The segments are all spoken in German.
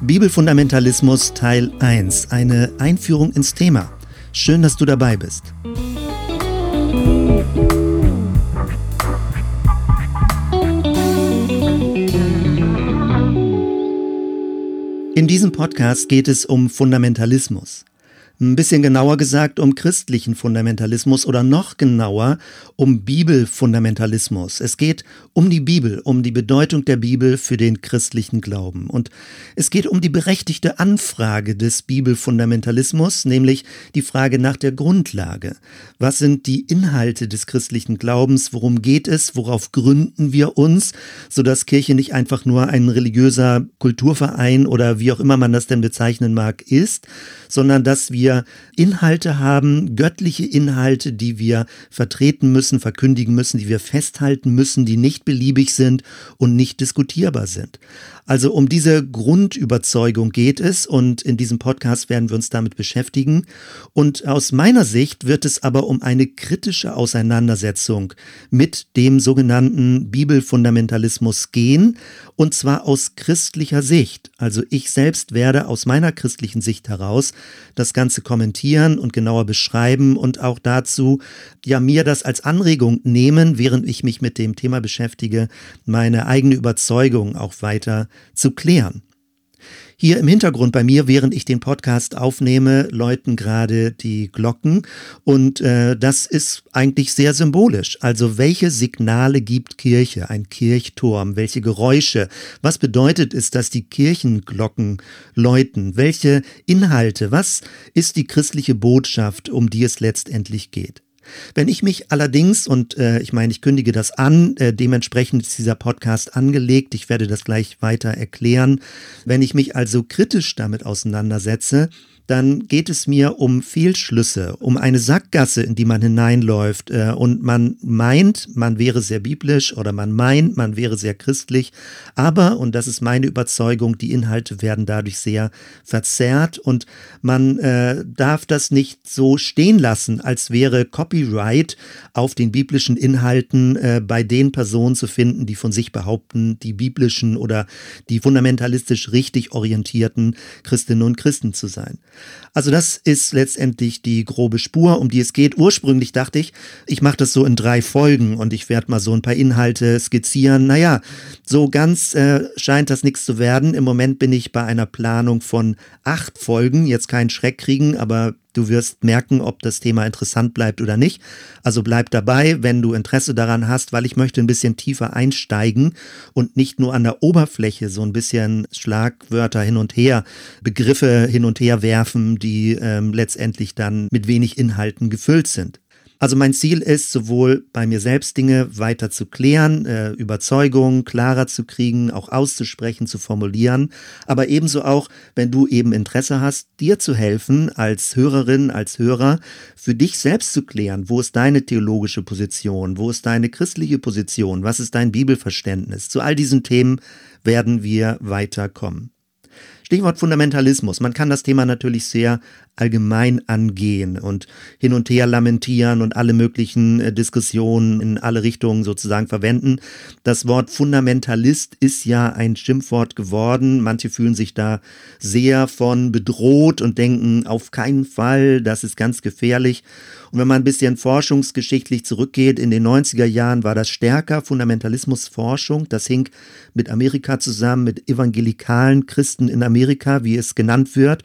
Bibelfundamentalismus Teil 1, eine Einführung ins Thema. Schön, dass du dabei bist. In diesem Podcast geht es um Fundamentalismus. Ein bisschen genauer gesagt um christlichen Fundamentalismus oder noch genauer um Bibelfundamentalismus. Es geht um die Bibel, um die Bedeutung der Bibel für den christlichen Glauben. Und es geht um die berechtigte Anfrage des Bibelfundamentalismus, nämlich die Frage nach der Grundlage. Was sind die Inhalte des christlichen Glaubens? Worum geht es? Worauf gründen wir uns? Sodass Kirche nicht einfach nur ein religiöser Kulturverein oder wie auch immer man das denn bezeichnen mag, ist, sondern dass wir wir Inhalte haben, göttliche Inhalte, die wir vertreten müssen, verkündigen müssen, die wir festhalten müssen, die nicht beliebig sind und nicht diskutierbar sind. Also um diese Grundüberzeugung geht es und in diesem Podcast werden wir uns damit beschäftigen. Und aus meiner Sicht wird es aber um eine kritische Auseinandersetzung mit dem sogenannten Bibelfundamentalismus gehen und zwar aus christlicher Sicht. Also ich selbst werde aus meiner christlichen Sicht heraus das Ganze kommentieren und genauer beschreiben und auch dazu ja mir das als Anregung nehmen, während ich mich mit dem Thema beschäftige, meine eigene Überzeugung auch weiter zu klären. Hier im Hintergrund bei mir, während ich den Podcast aufnehme, läuten gerade die Glocken und äh, das ist eigentlich sehr symbolisch. Also welche Signale gibt Kirche, ein Kirchturm, welche Geräusche, was bedeutet es, dass die Kirchenglocken läuten, welche Inhalte, was ist die christliche Botschaft, um die es letztendlich geht. Wenn ich mich allerdings, und äh, ich meine, ich kündige das an, äh, dementsprechend ist dieser Podcast angelegt, ich werde das gleich weiter erklären, wenn ich mich also kritisch damit auseinandersetze, dann geht es mir um Fehlschlüsse, um eine Sackgasse, in die man hineinläuft äh, und man meint, man wäre sehr biblisch oder man meint, man wäre sehr christlich, aber, und das ist meine Überzeugung, die Inhalte werden dadurch sehr verzerrt und man äh, darf das nicht so stehen lassen, als wäre Copyright auf den biblischen Inhalten äh, bei den Personen zu finden, die von sich behaupten, die biblischen oder die fundamentalistisch richtig orientierten Christinnen und Christen zu sein. Also das ist letztendlich die grobe Spur, um die es geht. Ursprünglich dachte ich, ich mache das so in drei Folgen und ich werde mal so ein paar Inhalte skizzieren. Naja, so ganz äh, scheint das nichts zu werden. Im Moment bin ich bei einer Planung von acht Folgen. Jetzt keinen Schreck kriegen, aber Du wirst merken, ob das Thema interessant bleibt oder nicht. Also bleib dabei, wenn du Interesse daran hast, weil ich möchte ein bisschen tiefer einsteigen und nicht nur an der Oberfläche so ein bisschen Schlagwörter hin und her, Begriffe hin und her werfen, die ähm, letztendlich dann mit wenig Inhalten gefüllt sind. Also mein Ziel ist, sowohl bei mir selbst Dinge weiter zu klären, äh, Überzeugungen klarer zu kriegen, auch auszusprechen, zu formulieren, aber ebenso auch, wenn du eben Interesse hast, dir zu helfen, als Hörerin, als Hörer, für dich selbst zu klären, wo ist deine theologische Position, wo ist deine christliche Position, was ist dein Bibelverständnis. Zu all diesen Themen werden wir weiterkommen. Stichwort Fundamentalismus. Man kann das Thema natürlich sehr allgemein angehen und hin und her lamentieren und alle möglichen äh, Diskussionen in alle Richtungen sozusagen verwenden. Das Wort Fundamentalist ist ja ein Schimpfwort geworden. Manche fühlen sich da sehr von bedroht und denken, auf keinen Fall, das ist ganz gefährlich. Und wenn man ein bisschen forschungsgeschichtlich zurückgeht, in den 90er Jahren war das stärker Fundamentalismusforschung. Das hing mit Amerika zusammen, mit evangelikalen Christen in Amerika, wie es genannt wird.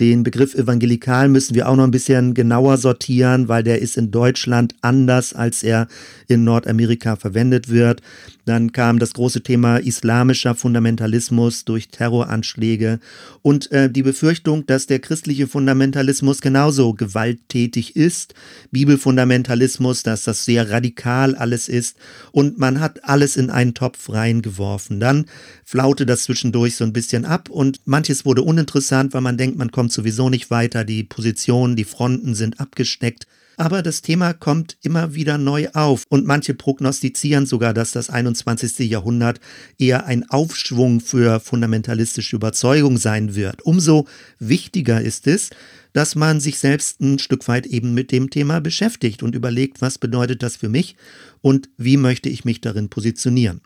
Den Begriff evangelikal müssen wir auch noch ein bisschen genauer sortieren, weil der ist in Deutschland anders, als er in Nordamerika verwendet wird. Dann kam das große Thema islamischer Fundamentalismus durch Terroranschläge und äh, die Befürchtung, dass der christliche Fundamentalismus genauso gewalttätig ist, Bibelfundamentalismus, dass das sehr radikal alles ist und man hat alles in einen Topf reingeworfen. Dann flaute das zwischendurch so ein bisschen ab und manches wurde uninteressant, weil man denkt, man kommt sowieso nicht weiter, die Positionen, die Fronten sind abgesteckt. Aber das Thema kommt immer wieder neu auf und manche prognostizieren sogar, dass das 21. Jahrhundert eher ein Aufschwung für fundamentalistische Überzeugung sein wird. Umso wichtiger ist es, dass man sich selbst ein Stück weit eben mit dem Thema beschäftigt und überlegt, was bedeutet das für mich und wie möchte ich mich darin positionieren.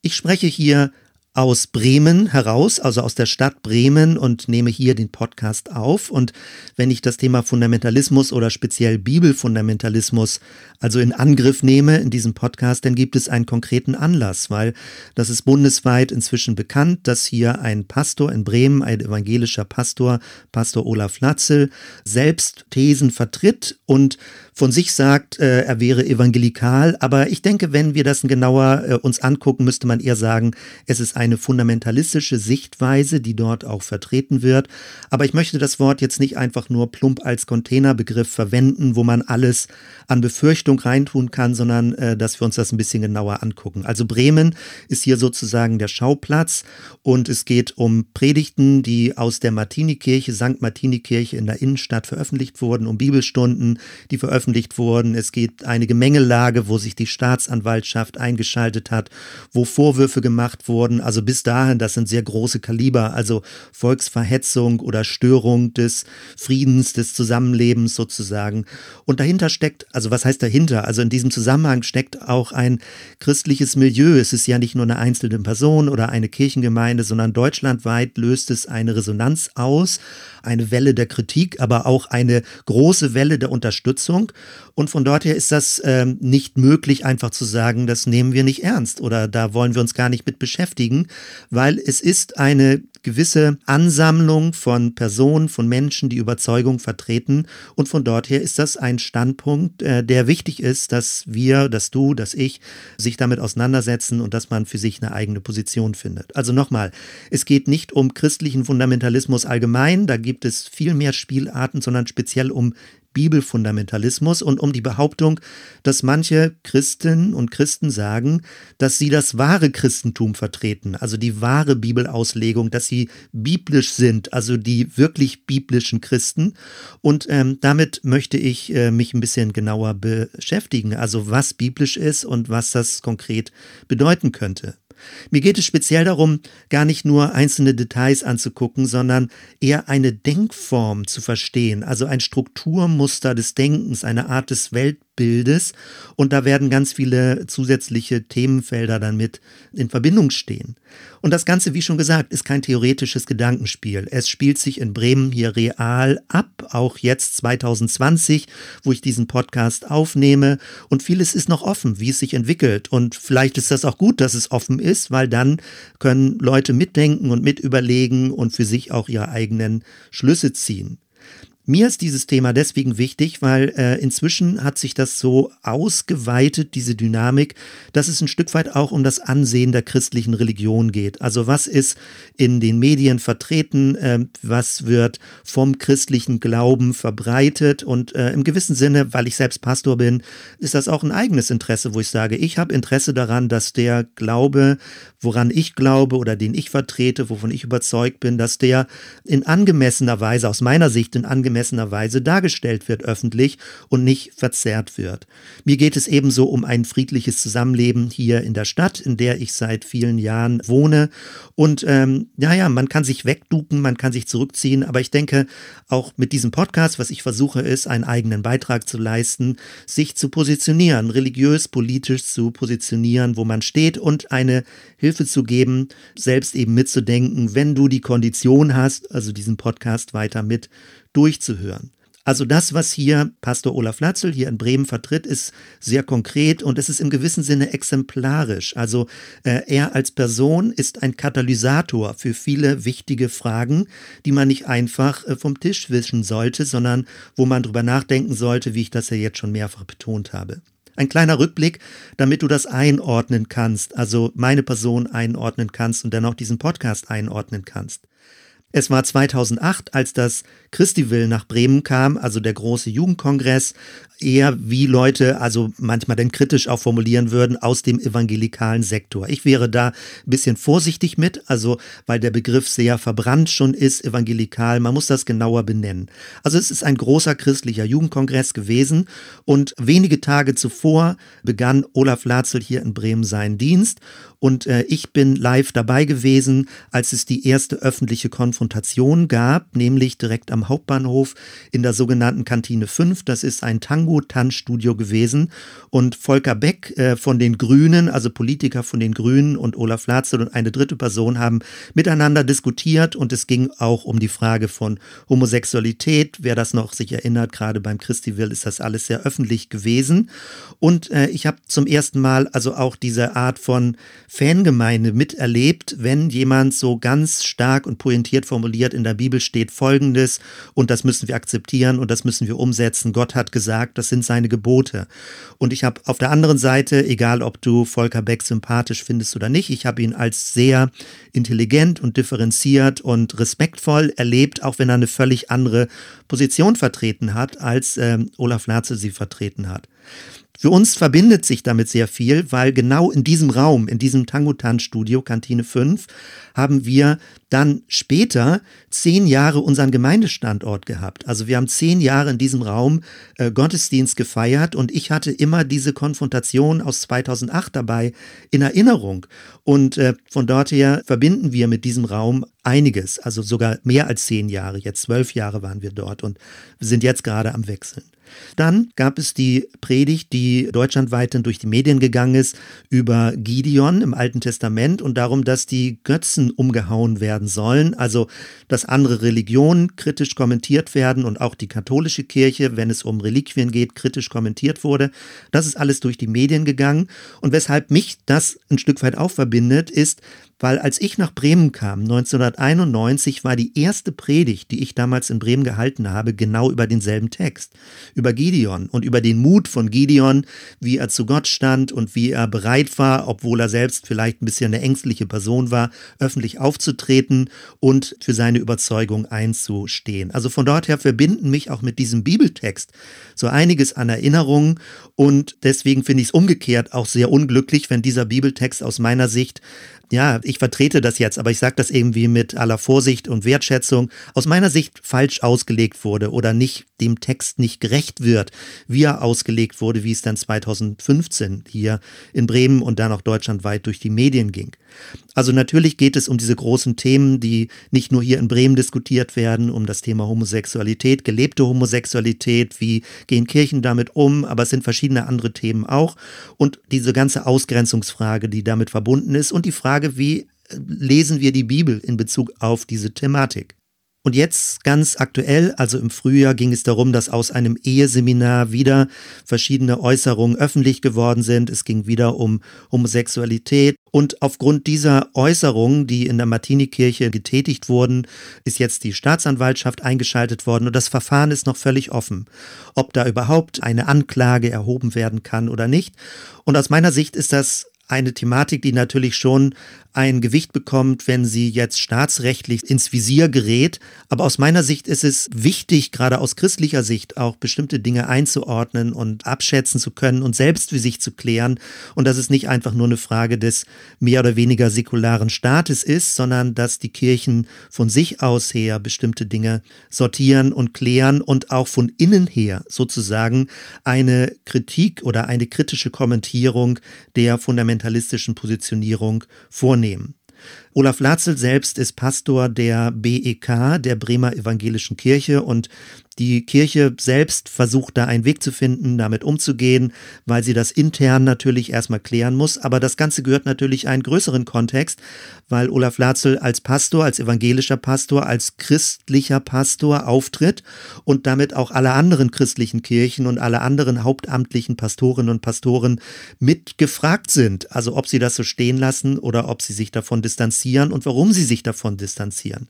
Ich spreche hier aus Bremen heraus, also aus der Stadt Bremen und nehme hier den Podcast auf. Und wenn ich das Thema Fundamentalismus oder speziell Bibelfundamentalismus also in Angriff nehme in diesem Podcast, dann gibt es einen konkreten Anlass, weil das ist bundesweit inzwischen bekannt, dass hier ein Pastor in Bremen, ein evangelischer Pastor, Pastor Olaf Latzel, selbst Thesen vertritt und von sich sagt, äh, er wäre evangelikal. Aber ich denke, wenn wir das genauer äh, uns angucken, müsste man eher sagen, es ist eine fundamentalistische Sichtweise, die dort auch vertreten wird. Aber ich möchte das Wort jetzt nicht einfach nur plump als Containerbegriff verwenden, wo man alles an Befürchtung reintun kann, sondern äh, dass wir uns das ein bisschen genauer angucken. Also Bremen ist hier sozusagen der Schauplatz und es geht um Predigten, die aus der Martinikirche, St. Martinikirche in der Innenstadt veröffentlicht wurden, um Bibelstunden, die veröffentlicht wurden. Es gibt eine Gemengelage, wo sich die Staatsanwaltschaft eingeschaltet hat, wo Vorwürfe gemacht wurden. Also bis dahin, das sind sehr große Kaliber, also Volksverhetzung oder Störung des Friedens, des Zusammenlebens sozusagen. Und dahinter steckt, also was heißt dahinter? Also in diesem Zusammenhang steckt auch ein christliches Milieu. Es ist ja nicht nur eine einzelne Person oder eine Kirchengemeinde, sondern deutschlandweit löst es eine Resonanz aus, eine Welle der Kritik, aber auch eine große Welle der Unterstützung. Und von dort her ist das ähm, nicht möglich, einfach zu sagen, das nehmen wir nicht ernst oder da wollen wir uns gar nicht mit beschäftigen, weil es ist eine gewisse Ansammlung von Personen, von Menschen, die Überzeugung vertreten. Und von dort her ist das ein Standpunkt, äh, der wichtig ist, dass wir, dass du, dass ich sich damit auseinandersetzen und dass man für sich eine eigene Position findet. Also nochmal, es geht nicht um christlichen Fundamentalismus allgemein, da gibt es viel mehr Spielarten, sondern speziell um Bibelfundamentalismus und um die Behauptung, dass manche Christen und Christen sagen, dass sie das wahre Christentum vertreten, also die wahre Bibelauslegung, dass sie biblisch sind, also die wirklich biblischen Christen. Und ähm, damit möchte ich äh, mich ein bisschen genauer beschäftigen, also was biblisch ist und was das konkret bedeuten könnte. Mir geht es speziell darum, gar nicht nur einzelne Details anzugucken, sondern eher eine Denkform zu verstehen, also ein Strukturmuster des Denkens, eine Art des Weltbildes. Und da werden ganz viele zusätzliche Themenfelder dann mit in Verbindung stehen. Und das Ganze, wie schon gesagt, ist kein theoretisches Gedankenspiel. Es spielt sich in Bremen hier real ab, auch jetzt 2020, wo ich diesen Podcast aufnehme. Und vieles ist noch offen, wie es sich entwickelt. Und vielleicht ist das auch gut, dass es offen ist, weil dann können Leute mitdenken und mitüberlegen und für sich auch ihre eigenen Schlüsse ziehen. Mir ist dieses Thema deswegen wichtig, weil äh, inzwischen hat sich das so ausgeweitet, diese Dynamik, dass es ein Stück weit auch um das Ansehen der christlichen Religion geht. Also was ist in den Medien vertreten, äh, was wird vom christlichen Glauben verbreitet und äh, im gewissen Sinne, weil ich selbst Pastor bin, ist das auch ein eigenes Interesse, wo ich sage, ich habe Interesse daran, dass der Glaube, woran ich glaube oder den ich vertrete, wovon ich überzeugt bin, dass der in angemessener Weise, aus meiner Sicht in angemessener angemessener Weise dargestellt wird öffentlich und nicht verzerrt wird. Mir geht es ebenso um ein friedliches Zusammenleben hier in der Stadt, in der ich seit vielen Jahren wohne. Und ähm, ja, ja, man kann sich wegduken, man kann sich zurückziehen, aber ich denke, auch mit diesem Podcast, was ich versuche, ist, einen eigenen Beitrag zu leisten, sich zu positionieren, religiös, politisch zu positionieren, wo man steht und eine Hilfe zu geben, selbst eben mitzudenken, wenn du die Kondition hast, also diesen Podcast weiter mit durchzuhören. Also das, was hier Pastor Olaf Latzel hier in Bremen vertritt, ist sehr konkret und es ist im gewissen Sinne exemplarisch. Also äh, er als Person ist ein Katalysator für viele wichtige Fragen, die man nicht einfach äh, vom Tisch wischen sollte, sondern wo man drüber nachdenken sollte, wie ich das ja jetzt schon mehrfach betont habe. Ein kleiner Rückblick, damit du das einordnen kannst, also meine Person einordnen kannst und dann auch diesen Podcast einordnen kannst. Es war 2008, als das Christiville nach Bremen kam, also der große Jugendkongress, eher wie Leute, also manchmal dann kritisch auch formulieren würden, aus dem evangelikalen Sektor. Ich wäre da ein bisschen vorsichtig mit, also weil der Begriff sehr verbrannt schon ist, evangelikal, man muss das genauer benennen. Also es ist ein großer christlicher Jugendkongress gewesen und wenige Tage zuvor begann Olaf Latzel hier in Bremen seinen Dienst und äh, ich bin live dabei gewesen, als es die erste öffentliche Konfrontation gab, nämlich direkt am Hauptbahnhof in der sogenannten Kantine 5. Das ist ein Tango Tango-Tanzstudio gewesen und Volker Beck äh, von den Grünen, also Politiker von den Grünen und Olaf Latzel und eine dritte Person haben miteinander diskutiert und es ging auch um die Frage von Homosexualität. Wer das noch sich erinnert, gerade beim Christiwill ist das alles sehr öffentlich gewesen. Und äh, ich habe zum ersten Mal also auch diese Art von Fangemeinde miterlebt, wenn jemand so ganz stark und pointiert formuliert, in der Bibel steht Folgendes und das müssen wir akzeptieren und das müssen wir umsetzen. Gott hat gesagt, das sind seine Gebote. Und ich habe auf der anderen Seite, egal ob du Volker Beck sympathisch findest oder nicht, ich habe ihn als sehr intelligent und differenziert und respektvoll erlebt, auch wenn er eine völlig andere Position vertreten hat, als ähm, Olaf Latze sie vertreten hat. Für uns verbindet sich damit sehr viel, weil genau in diesem Raum, in diesem Tangutan-Studio, Kantine 5, haben wir dann später zehn Jahre unseren Gemeindestandort gehabt. Also wir haben zehn Jahre in diesem Raum äh, Gottesdienst gefeiert und ich hatte immer diese Konfrontation aus 2008 dabei in Erinnerung. Und äh, von dort her verbinden wir mit diesem Raum einiges, also sogar mehr als zehn Jahre. Jetzt zwölf Jahre waren wir dort und sind jetzt gerade am Wechseln. Dann gab es die Predigt, die deutschlandweit durch die Medien gegangen ist, über Gideon im Alten Testament und darum, dass die Götzen umgehauen werden sollen, also dass andere Religionen kritisch kommentiert werden und auch die katholische Kirche, wenn es um Reliquien geht, kritisch kommentiert wurde. Das ist alles durch die Medien gegangen und weshalb mich das ein Stück weit auch verbindet, ist, weil als ich nach Bremen kam, 1991, war die erste Predigt, die ich damals in Bremen gehalten habe, genau über denselben Text, über Gideon und über den Mut von Gideon, wie er zu Gott stand und wie er bereit war, obwohl er selbst vielleicht ein bisschen eine ängstliche Person war, öffentlich aufzutreten und für seine Überzeugung einzustehen. Also von dort her verbinden mich auch mit diesem Bibeltext so einiges an Erinnerungen und deswegen finde ich es umgekehrt auch sehr unglücklich, wenn dieser Bibeltext aus meiner Sicht ja, ich vertrete das jetzt, aber ich sage das irgendwie mit aller Vorsicht und Wertschätzung, aus meiner Sicht falsch ausgelegt wurde oder nicht dem Text nicht gerecht wird, wie er ausgelegt wurde, wie es dann 2015 hier in Bremen und dann auch deutschlandweit durch die Medien ging. Also natürlich geht es um diese großen Themen, die nicht nur hier in Bremen diskutiert werden, um das Thema Homosexualität, gelebte Homosexualität, wie gehen Kirchen damit um, aber es sind verschiedene andere Themen auch und diese ganze Ausgrenzungsfrage, die damit verbunden ist und die Frage, wie lesen wir die Bibel in Bezug auf diese Thematik. Und jetzt ganz aktuell, also im Frühjahr, ging es darum, dass aus einem Eheseminar wieder verschiedene Äußerungen öffentlich geworden sind. Es ging wieder um Homosexualität. Und aufgrund dieser Äußerungen, die in der Martini-Kirche getätigt wurden, ist jetzt die Staatsanwaltschaft eingeschaltet worden und das Verfahren ist noch völlig offen, ob da überhaupt eine Anklage erhoben werden kann oder nicht. Und aus meiner Sicht ist das eine Thematik, die natürlich schon ein Gewicht bekommt, wenn sie jetzt staatsrechtlich ins Visier gerät. Aber aus meiner Sicht ist es wichtig, gerade aus christlicher Sicht, auch bestimmte Dinge einzuordnen und abschätzen zu können und selbst für sich zu klären. Und dass es nicht einfach nur eine Frage des mehr oder weniger säkularen Staates ist, sondern dass die Kirchen von sich aus her bestimmte Dinge sortieren und klären und auch von innen her sozusagen eine Kritik oder eine kritische Kommentierung der fundamentalistischen Positionierung vornehmen. Olaf Latzel selbst ist Pastor der BEK, der Bremer Evangelischen Kirche, und die Kirche selbst versucht da einen Weg zu finden, damit umzugehen, weil sie das intern natürlich erstmal klären muss. Aber das Ganze gehört natürlich einen größeren Kontext, weil Olaf Latzel als Pastor, als evangelischer Pastor, als christlicher Pastor auftritt und damit auch alle anderen christlichen Kirchen und alle anderen hauptamtlichen Pastorinnen und Pastoren mit gefragt sind. Also ob sie das so stehen lassen oder ob sie sich davon distanzieren und warum sie sich davon distanzieren.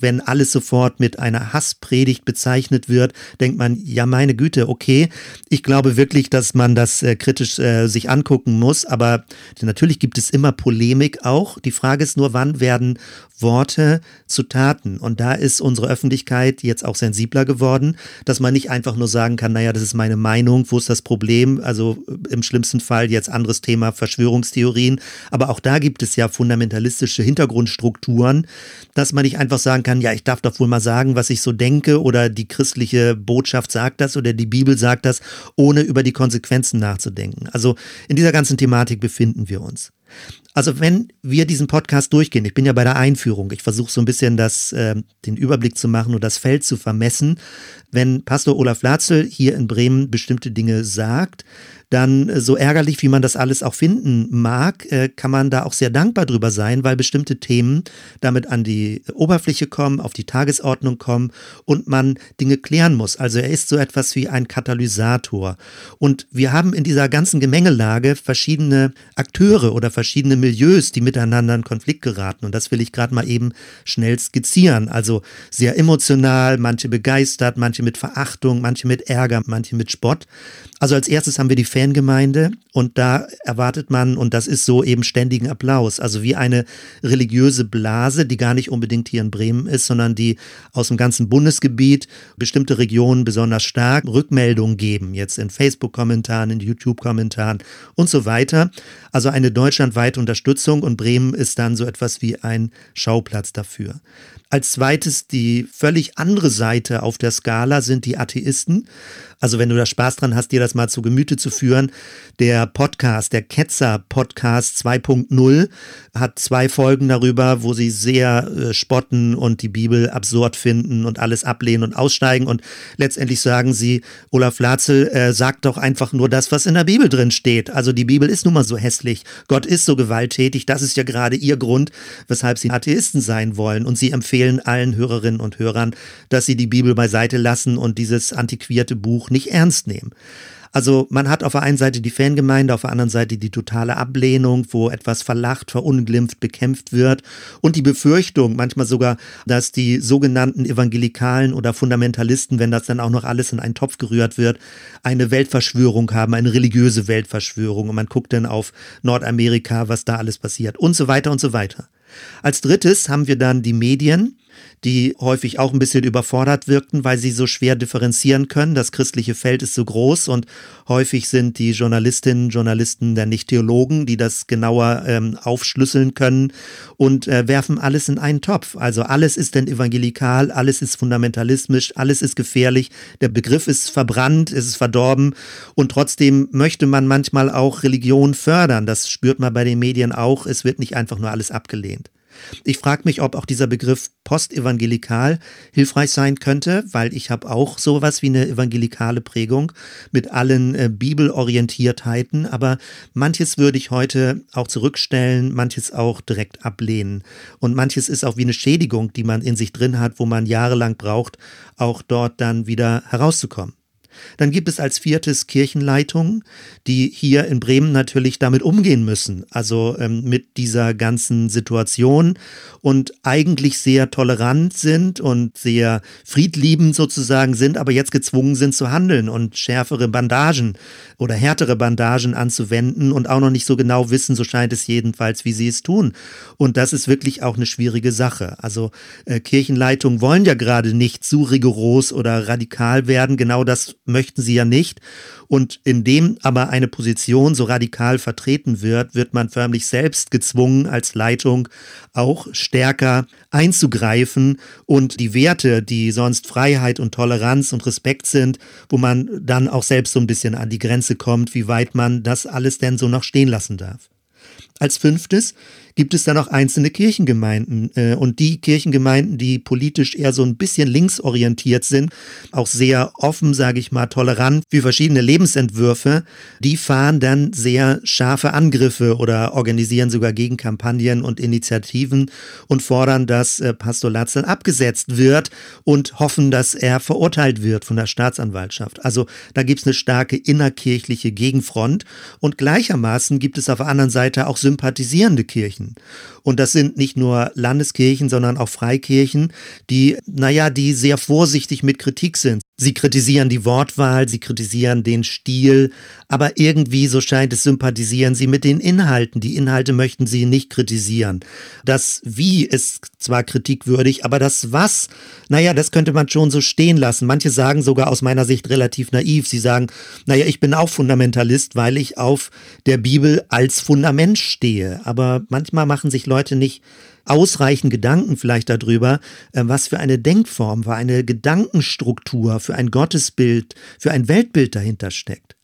Wenn alles sofort mit einer Hasspredigt bezeichnet wird, denkt man, ja meine Güte, okay, ich glaube wirklich, dass man das äh, kritisch äh, sich angucken muss, aber natürlich gibt es immer Polemik auch. Die Frage ist nur, wann werden Worte zu Taten? Und da ist unsere Öffentlichkeit jetzt auch sensibler geworden, dass man nicht einfach nur sagen kann, naja, das ist meine Meinung, wo ist das Problem? Also äh, im schlimmsten Fall jetzt anderes Thema Verschwörungstheorien, aber auch da gibt es ja fundamentalistische Hintergrundstrukturen, dass man nicht einfach sagen kann, ja, ich darf doch wohl mal sagen, was ich so denke oder die christliche Botschaft sagt das oder die Bibel sagt das, ohne über die Konsequenzen nachzudenken. Also in dieser ganzen Thematik befinden wir uns. Also wenn wir diesen Podcast durchgehen, ich bin ja bei der Einführung, ich versuche so ein bisschen das, äh, den Überblick zu machen und das Feld zu vermessen. Wenn Pastor Olaf Latzel hier in Bremen bestimmte Dinge sagt, dann äh, so ärgerlich, wie man das alles auch finden mag, äh, kann man da auch sehr dankbar drüber sein, weil bestimmte Themen damit an die Oberfläche kommen, auf die Tagesordnung kommen und man Dinge klären muss. Also er ist so etwas wie ein Katalysator. Und wir haben in dieser ganzen Gemengelage verschiedene Akteure oder verschiedene Milieus, die miteinander in Konflikt geraten. Und das will ich gerade mal eben schnell skizzieren. Also sehr emotional, manche begeistert, manche mit Verachtung, manche mit Ärger, manche mit Spott. Also als erstes haben wir die Fangemeinde und da erwartet man, und das ist so eben ständigen Applaus, also wie eine religiöse Blase, die gar nicht unbedingt hier in Bremen ist, sondern die aus dem ganzen Bundesgebiet bestimmte Regionen besonders stark Rückmeldungen geben, jetzt in Facebook-Kommentaren, in YouTube-Kommentaren und so weiter. Also eine deutschlandweite Unterstützung und Bremen ist dann so etwas wie ein Schauplatz dafür. Als zweites die völlig andere Seite auf der Skala sind die Atheisten. Also wenn du da Spaß dran hast, dir das mal zu Gemüte zu führen, der Podcast, der Ketzer Podcast 2.0 hat zwei Folgen darüber, wo sie sehr äh, spotten und die Bibel absurd finden und alles ablehnen und aussteigen und letztendlich sagen sie, Olaf Latzel äh, sagt doch einfach nur das, was in der Bibel drin steht. Also die Bibel ist nun mal so hässlich. Gott ist so gewalttätig. Das ist ja gerade ihr Grund, weshalb sie Atheisten sein wollen und sie empfehlen allen Hörerinnen und Hörern, dass sie die Bibel beiseite lassen und dieses antiquierte Buch nicht ernst nehmen. Also man hat auf der einen Seite die Fangemeinde, auf der anderen Seite die totale Ablehnung, wo etwas verlacht, verunglimpft, bekämpft wird. Und die Befürchtung, manchmal sogar, dass die sogenannten Evangelikalen oder Fundamentalisten, wenn das dann auch noch alles in einen Topf gerührt wird, eine Weltverschwörung haben, eine religiöse Weltverschwörung. Und man guckt dann auf Nordamerika, was da alles passiert. Und so weiter und so weiter. Als drittes haben wir dann die Medien, die häufig auch ein bisschen überfordert wirkten, weil sie so schwer differenzieren können. Das christliche Feld ist so groß und häufig sind die Journalistinnen Journalisten dann nicht Theologen, die das genauer ähm, aufschlüsseln können und äh, werfen alles in einen Topf. Also alles ist denn evangelikal, alles ist fundamentalistisch, alles ist gefährlich, der Begriff ist verbrannt, es ist verdorben und trotzdem möchte man manchmal auch Religion fördern. Das spürt man bei den Medien auch. Es wird nicht einfach nur alles abgelehnt. Ich frage mich, ob auch dieser Begriff postevangelikal hilfreich sein könnte, weil ich habe auch sowas wie eine evangelikale Prägung mit allen äh, Bibelorientiertheiten, aber manches würde ich heute auch zurückstellen, manches auch direkt ablehnen und manches ist auch wie eine Schädigung, die man in sich drin hat, wo man jahrelang braucht, auch dort dann wieder herauszukommen. Dann gibt es als viertes Kirchenleitungen, die hier in Bremen natürlich damit umgehen müssen, also ähm, mit dieser ganzen Situation und eigentlich sehr tolerant sind und sehr friedliebend sozusagen sind, aber jetzt gezwungen sind zu handeln und schärfere Bandagen oder härtere Bandagen anzuwenden und auch noch nicht so genau wissen, so scheint es jedenfalls, wie sie es tun. Und das ist wirklich auch eine schwierige Sache. Also äh, Kirchenleitungen wollen ja gerade nicht zu rigoros oder radikal werden, genau das möchten sie ja nicht. Und indem aber eine Position so radikal vertreten wird, wird man förmlich selbst gezwungen, als Leitung auch stärker einzugreifen und die Werte, die sonst Freiheit und Toleranz und Respekt sind, wo man dann auch selbst so ein bisschen an die Grenze kommt, wie weit man das alles denn so noch stehen lassen darf. Als fünftes gibt es dann auch einzelne Kirchengemeinden. Äh, und die Kirchengemeinden, die politisch eher so ein bisschen linksorientiert sind, auch sehr offen, sage ich mal, tolerant für verschiedene Lebensentwürfe, die fahren dann sehr scharfe Angriffe oder organisieren sogar Gegenkampagnen und Initiativen und fordern, dass äh, Pastor Latzel abgesetzt wird und hoffen, dass er verurteilt wird von der Staatsanwaltschaft. Also da gibt es eine starke innerkirchliche Gegenfront und gleichermaßen gibt es auf der anderen Seite auch sympathisierende Kirchen. Kirchen. Und das sind nicht nur Landeskirchen, sondern auch Freikirchen, die, naja, die sehr vorsichtig mit Kritik sind. Sie kritisieren die Wortwahl, sie kritisieren den Stil, aber irgendwie, so scheint es, sympathisieren sie mit den Inhalten. Die Inhalte möchten sie nicht kritisieren. Das Wie ist zwar kritikwürdig, aber das Was, naja, das könnte man schon so stehen lassen. Manche sagen sogar aus meiner Sicht relativ naiv. Sie sagen, naja, ich bin auch Fundamentalist, weil ich auf der Bibel als Fundament stehe. Aber manchmal machen sich Leute nicht ausreichend Gedanken vielleicht darüber, äh, was für eine Denkform, für eine Gedankenstruktur, für ein Gottesbild, für ein Weltbild dahinter steckt.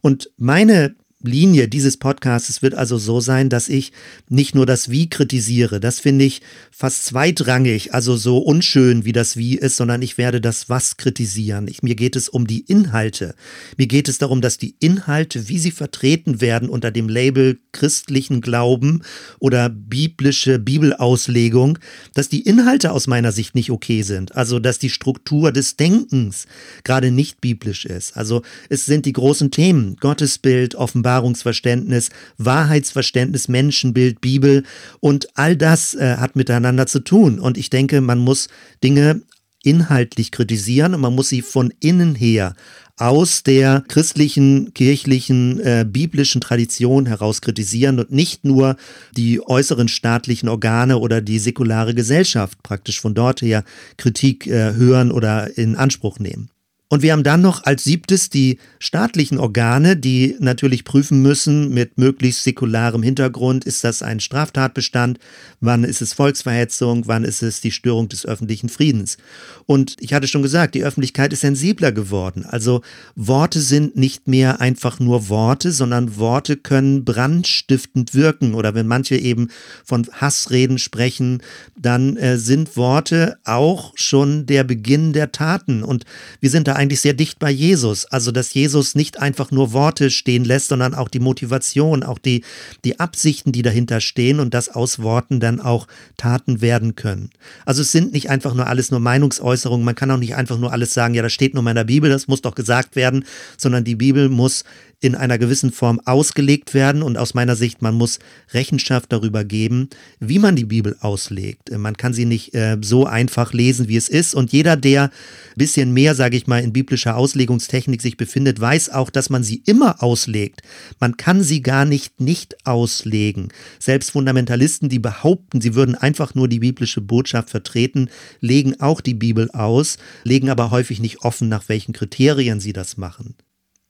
Und meine Linie dieses Podcasts wird also so sein, dass ich nicht nur das Wie kritisiere, das finde ich fast zweitrangig, also so unschön wie das Wie ist, sondern ich werde das Was kritisieren. Ich, mir geht es um die Inhalte. Mir geht es darum, dass die Inhalte, wie sie vertreten werden unter dem Label christlichen Glauben oder biblische Bibelauslegung, dass die Inhalte aus meiner Sicht nicht okay sind. Also, dass die Struktur des Denkens gerade nicht biblisch ist. Also, es sind die großen Themen, Gottesbild, Offenbarung, Offenbarungsverständnis, Wahrheitsverständnis, Menschenbild, Bibel und all das äh, hat miteinander zu tun. Und ich denke, man muss Dinge inhaltlich kritisieren und man muss sie von innen her aus der christlichen, kirchlichen, äh, biblischen Tradition heraus kritisieren und nicht nur die äußeren staatlichen Organe oder die säkulare Gesellschaft praktisch von dort her Kritik äh, hören oder in Anspruch nehmen. Und wir haben dann noch als siebtes die staatlichen Organe, die natürlich prüfen müssen mit möglichst säkularem Hintergrund, ist das ein Straftatbestand, wann ist es Volksverhetzung, wann ist es die Störung des öffentlichen Friedens. Und ich hatte schon gesagt, die Öffentlichkeit ist sensibler geworden. Also Worte sind nicht mehr einfach nur Worte, sondern Worte können brandstiftend wirken. Oder wenn manche eben von Hassreden sprechen, dann äh, sind Worte auch schon der Beginn der Taten. Und wir sind da eigentlich sehr dicht bei Jesus. Also, dass Jesus nicht einfach nur Worte stehen lässt, sondern auch die Motivation, auch die, die Absichten, die dahinter stehen und dass aus Worten dann auch Taten werden können. Also, es sind nicht einfach nur alles nur Meinungsäußerungen. Man kann auch nicht einfach nur alles sagen, ja, das steht nur in meiner Bibel, das muss doch gesagt werden, sondern die Bibel muss in einer gewissen Form ausgelegt werden und aus meiner Sicht, man muss Rechenschaft darüber geben, wie man die Bibel auslegt. Man kann sie nicht äh, so einfach lesen, wie es ist und jeder, der ein bisschen mehr, sage ich mal, in biblischer Auslegungstechnik sich befindet, weiß auch, dass man sie immer auslegt. Man kann sie gar nicht nicht auslegen. Selbst Fundamentalisten, die behaupten, sie würden einfach nur die biblische Botschaft vertreten, legen auch die Bibel aus, legen aber häufig nicht offen, nach welchen Kriterien sie das machen.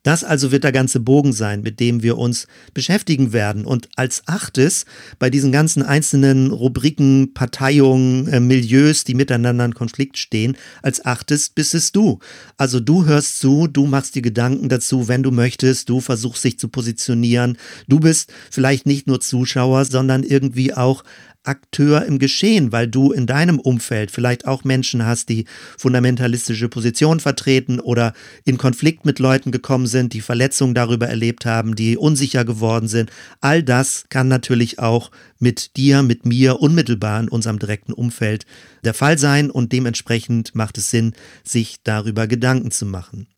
Das also wird der ganze Bogen sein, mit dem wir uns beschäftigen werden. Und als achtes bei diesen ganzen einzelnen Rubriken, Parteiungen, äh, Milieus, die miteinander in Konflikt stehen, als achtes bist es du. Also du hörst zu, du machst die Gedanken dazu, wenn du möchtest, du versuchst dich zu positionieren. Du bist vielleicht nicht nur Zuschauer, sondern irgendwie auch Akteur im Geschehen, weil du in deinem Umfeld vielleicht auch Menschen hast, die fundamentalistische Positionen vertreten oder in Konflikt mit Leuten gekommen sind, die Verletzungen darüber erlebt haben, die unsicher geworden sind. All das kann natürlich auch mit dir, mit mir unmittelbar in unserem direkten Umfeld der Fall sein und dementsprechend macht es Sinn, sich darüber Gedanken zu machen.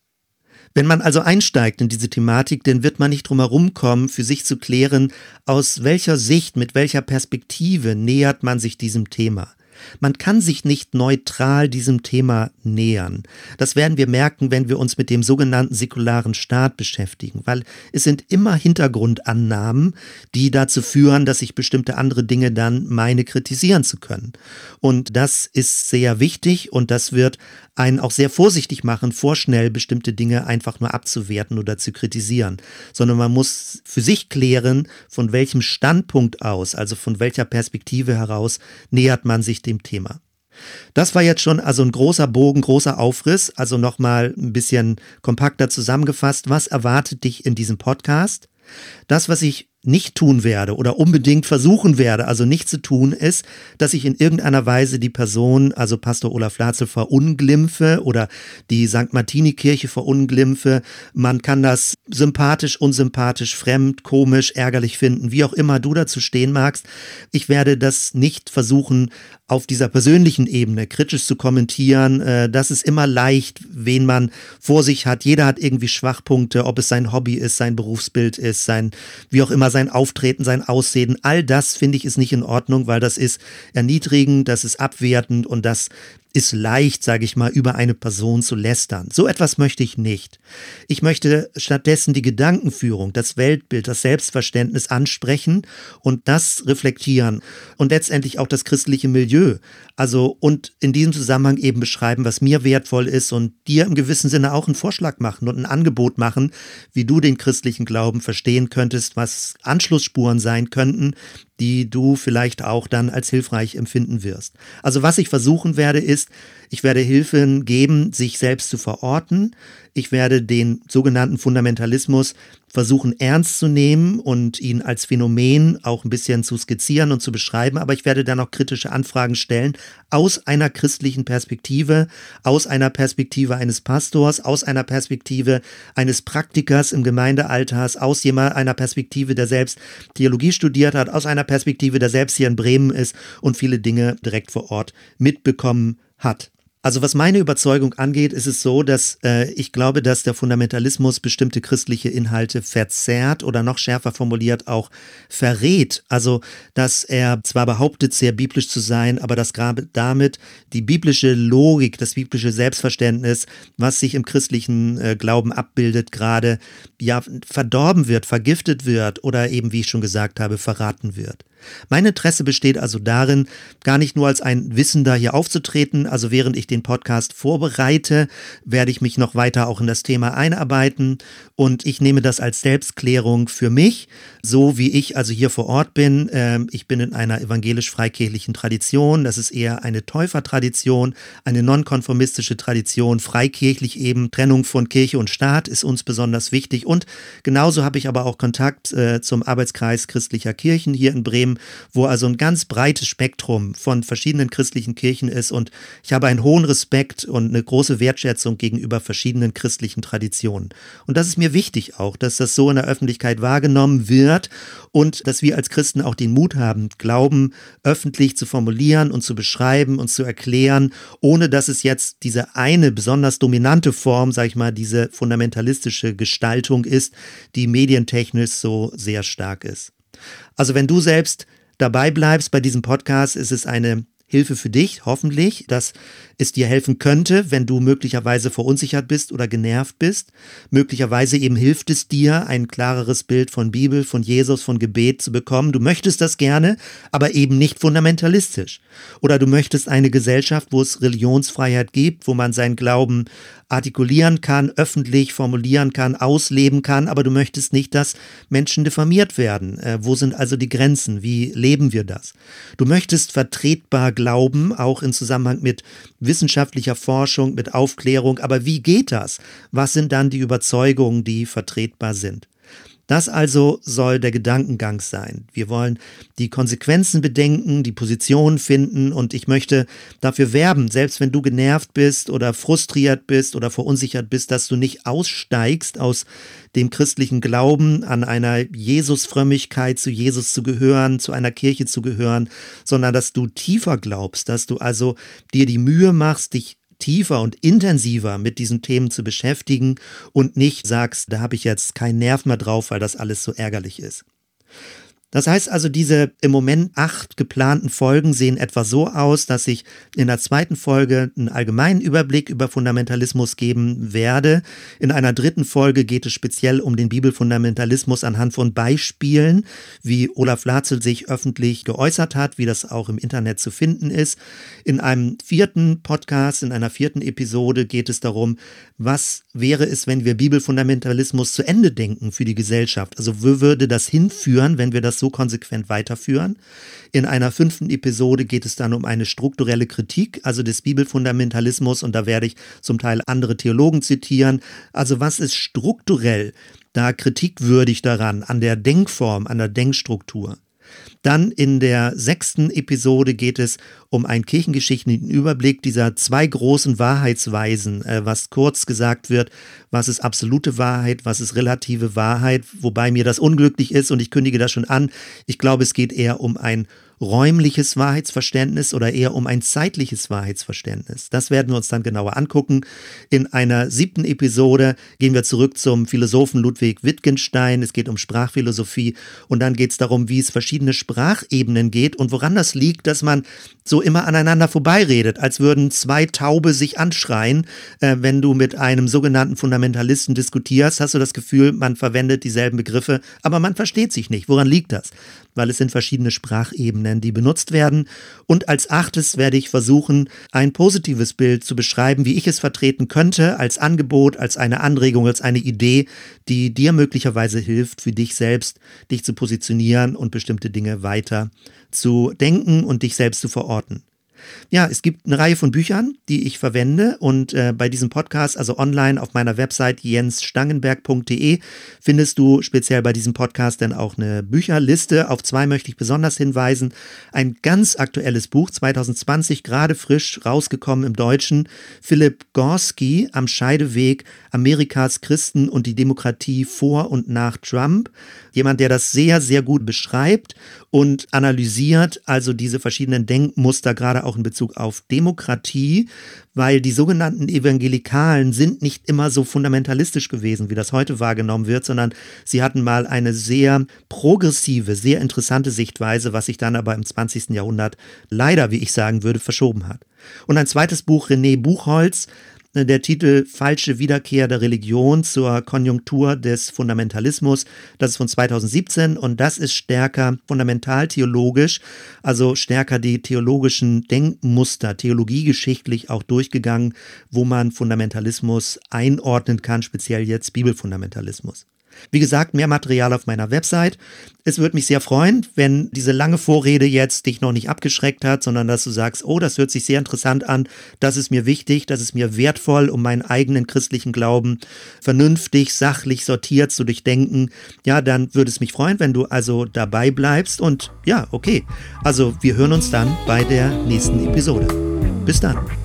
Wenn man also einsteigt in diese Thematik, dann wird man nicht drum herum kommen, für sich zu klären, aus welcher Sicht, mit welcher Perspektive nähert man sich diesem Thema. Man kann sich nicht neutral diesem Thema nähern. Das werden wir merken, wenn wir uns mit dem sogenannten säkularen Staat beschäftigen, weil es sind immer Hintergrundannahmen, die dazu führen, dass ich bestimmte andere Dinge dann meine kritisieren zu können. Und das ist sehr wichtig und das wird einen auch sehr vorsichtig machen, vorschnell bestimmte Dinge einfach nur abzuwerten oder zu kritisieren, sondern man muss für sich klären, von welchem Standpunkt aus, also von welcher Perspektive heraus nähert man sich dem Thema. Das war jetzt schon also ein großer Bogen, großer Aufriss, also nochmal ein bisschen kompakter zusammengefasst. Was erwartet dich in diesem Podcast? Das, was ich nicht tun werde oder unbedingt versuchen werde, also nicht zu tun, ist, dass ich in irgendeiner Weise die Person, also Pastor Olaf Latzel, verunglimpfe oder die St. Martini-Kirche verunglimpfe. Man kann das sympathisch, unsympathisch, fremd, komisch, ärgerlich finden, wie auch immer du dazu stehen magst. Ich werde das nicht versuchen, auf dieser persönlichen Ebene kritisch zu kommentieren. Äh, das ist immer leicht, wen man vor sich hat. Jeder hat irgendwie Schwachpunkte, ob es sein Hobby ist, sein Berufsbild ist, sein, wie auch immer sein Auftreten, sein Aussehen, all das finde ich ist nicht in Ordnung, weil das ist erniedrigend, das ist abwertend und das ist leicht, sage ich mal, über eine Person zu lästern. So etwas möchte ich nicht. Ich möchte stattdessen die Gedankenführung, das Weltbild, das Selbstverständnis ansprechen und das reflektieren und letztendlich auch das christliche Milieu. Also und in diesem Zusammenhang eben beschreiben, was mir wertvoll ist und dir im gewissen Sinne auch einen Vorschlag machen und ein Angebot machen, wie du den christlichen Glauben verstehen könntest, was Anschlussspuren sein könnten, die du vielleicht auch dann als hilfreich empfinden wirst. Also was ich versuchen werde, ist, ich werde Hilfen geben, sich selbst zu verorten. Ich werde den sogenannten Fundamentalismus versuchen ernst zu nehmen und ihn als Phänomen auch ein bisschen zu skizzieren und zu beschreiben, aber ich werde dann auch kritische Anfragen stellen aus einer christlichen Perspektive, aus einer Perspektive eines Pastors, aus einer Perspektive eines Praktikers im Gemeindealters, aus jemand einer Perspektive, der selbst Theologie studiert hat, aus einer Perspektive, der selbst hier in Bremen ist und viele Dinge direkt vor Ort mitbekommen hat. Also was meine Überzeugung angeht, ist es so, dass äh, ich glaube, dass der Fundamentalismus bestimmte christliche Inhalte verzerrt oder noch schärfer formuliert auch verrät. Also dass er zwar behauptet, sehr biblisch zu sein, aber dass gerade damit die biblische Logik, das biblische Selbstverständnis, was sich im christlichen äh, Glauben abbildet, gerade ja verdorben wird, vergiftet wird oder eben, wie ich schon gesagt habe, verraten wird. Mein Interesse besteht also darin, gar nicht nur als ein Wissender hier aufzutreten, also während ich den Podcast vorbereite, werde ich mich noch weiter auch in das Thema einarbeiten. Und ich nehme das als Selbstklärung für mich, so wie ich also hier vor Ort bin. Ähm, ich bin in einer evangelisch-freikirchlichen Tradition, das ist eher eine Täufertradition, eine nonkonformistische Tradition, freikirchlich eben, Trennung von Kirche und Staat ist uns besonders wichtig. Und genauso habe ich aber auch Kontakt äh, zum Arbeitskreis christlicher Kirchen hier in Bremen wo also ein ganz breites Spektrum von verschiedenen christlichen Kirchen ist und ich habe einen hohen Respekt und eine große Wertschätzung gegenüber verschiedenen christlichen Traditionen. Und das ist mir wichtig auch, dass das so in der Öffentlichkeit wahrgenommen wird und dass wir als Christen auch den Mut haben, Glauben öffentlich zu formulieren und zu beschreiben und zu erklären, ohne dass es jetzt diese eine besonders dominante Form, sag ich mal, diese fundamentalistische Gestaltung ist, die medientechnisch so sehr stark ist. Also wenn du selbst dabei bleibst bei diesem Podcast, ist es eine Hilfe für dich, hoffentlich, dass es dir helfen könnte, wenn du möglicherweise verunsichert bist oder genervt bist. Möglicherweise eben hilft es dir, ein klareres Bild von Bibel, von Jesus, von Gebet zu bekommen. Du möchtest das gerne, aber eben nicht fundamentalistisch. Oder du möchtest eine Gesellschaft, wo es Religionsfreiheit gibt, wo man seinen Glauben artikulieren kann, öffentlich formulieren kann, ausleben kann, aber du möchtest nicht, dass Menschen diffamiert werden. Äh, wo sind also die Grenzen? Wie leben wir das? Du möchtest vertretbar glauben, auch in Zusammenhang mit wissenschaftlicher Forschung, mit Aufklärung, aber wie geht das? Was sind dann die Überzeugungen, die vertretbar sind? Das also soll der Gedankengang sein. Wir wollen die Konsequenzen bedenken, die Position finden und ich möchte dafür werben, selbst wenn du genervt bist oder frustriert bist oder verunsichert bist, dass du nicht aussteigst aus dem christlichen Glauben an einer Jesusfrömmigkeit, zu Jesus zu gehören, zu einer Kirche zu gehören, sondern dass du tiefer glaubst, dass du also dir die Mühe machst, dich tiefer und intensiver mit diesen Themen zu beschäftigen und nicht sagst, da habe ich jetzt keinen Nerv mehr drauf, weil das alles so ärgerlich ist. Das heißt also, diese im Moment acht geplanten Folgen sehen etwa so aus, dass ich in der zweiten Folge einen allgemeinen Überblick über Fundamentalismus geben werde. In einer dritten Folge geht es speziell um den Bibelfundamentalismus anhand von Beispielen, wie Olaf Latzel sich öffentlich geäußert hat, wie das auch im Internet zu finden ist. In einem vierten Podcast, in einer vierten Episode geht es darum, was wäre es, wenn wir Bibelfundamentalismus zu Ende denken für die Gesellschaft? Also wo würde das hinführen, wenn wir das so konsequent weiterführen. In einer fünften Episode geht es dann um eine strukturelle Kritik, also des Bibelfundamentalismus, und da werde ich zum Teil andere Theologen zitieren. Also was ist strukturell da kritikwürdig daran, an der Denkform, an der Denkstruktur? Dann in der sechsten Episode geht es um einen kirchengeschichtlichen Überblick dieser zwei großen Wahrheitsweisen, äh, was kurz gesagt wird, was ist absolute Wahrheit, was ist relative Wahrheit, wobei mir das unglücklich ist und ich kündige das schon an. Ich glaube, es geht eher um ein räumliches Wahrheitsverständnis oder eher um ein zeitliches Wahrheitsverständnis. Das werden wir uns dann genauer angucken. In einer siebten Episode gehen wir zurück zum Philosophen Ludwig Wittgenstein. Es geht um Sprachphilosophie und dann geht es darum, wie es verschiedene Sprachebenen geht und woran das liegt, dass man so immer aneinander vorbeiredet, als würden zwei Taube sich anschreien. Äh, wenn du mit einem sogenannten Fundamentalisten diskutierst, hast du das Gefühl, man verwendet dieselben Begriffe, aber man versteht sich nicht. Woran liegt das? Weil es sind verschiedene Sprachebenen die benutzt werden. Und als achtes werde ich versuchen, ein positives Bild zu beschreiben, wie ich es vertreten könnte, als Angebot, als eine Anregung, als eine Idee, die dir möglicherweise hilft, für dich selbst dich zu positionieren und bestimmte Dinge weiter zu denken und dich selbst zu verorten. Ja, es gibt eine Reihe von Büchern, die ich verwende und äh, bei diesem Podcast, also online auf meiner Website jensstangenberg.de, findest du speziell bei diesem Podcast dann auch eine Bücherliste. Auf zwei möchte ich besonders hinweisen. Ein ganz aktuelles Buch, 2020, gerade frisch rausgekommen im Deutschen. Philipp Gorski am Scheideweg Amerikas Christen und die Demokratie vor und nach Trump. Jemand, der das sehr, sehr gut beschreibt und analysiert, also diese verschiedenen Denkmuster, gerade auch in Bezug auf Demokratie, weil die sogenannten Evangelikalen sind nicht immer so fundamentalistisch gewesen, wie das heute wahrgenommen wird, sondern sie hatten mal eine sehr progressive, sehr interessante Sichtweise, was sich dann aber im 20. Jahrhundert leider, wie ich sagen würde, verschoben hat. Und ein zweites Buch, René Buchholz, der Titel Falsche Wiederkehr der Religion zur Konjunktur des Fundamentalismus. Das ist von 2017 und das ist stärker fundamental theologisch, also stärker die theologischen Denkmuster, theologiegeschichtlich auch durchgegangen, wo man Fundamentalismus einordnen kann, speziell jetzt Bibelfundamentalismus. Wie gesagt, mehr Material auf meiner Website. Es würde mich sehr freuen, wenn diese lange Vorrede jetzt dich noch nicht abgeschreckt hat, sondern dass du sagst, oh, das hört sich sehr interessant an, das ist mir wichtig, das ist mir wertvoll, um meinen eigenen christlichen Glauben vernünftig, sachlich sortiert zu durchdenken. Ja, dann würde es mich freuen, wenn du also dabei bleibst und ja, okay. Also wir hören uns dann bei der nächsten Episode. Bis dann.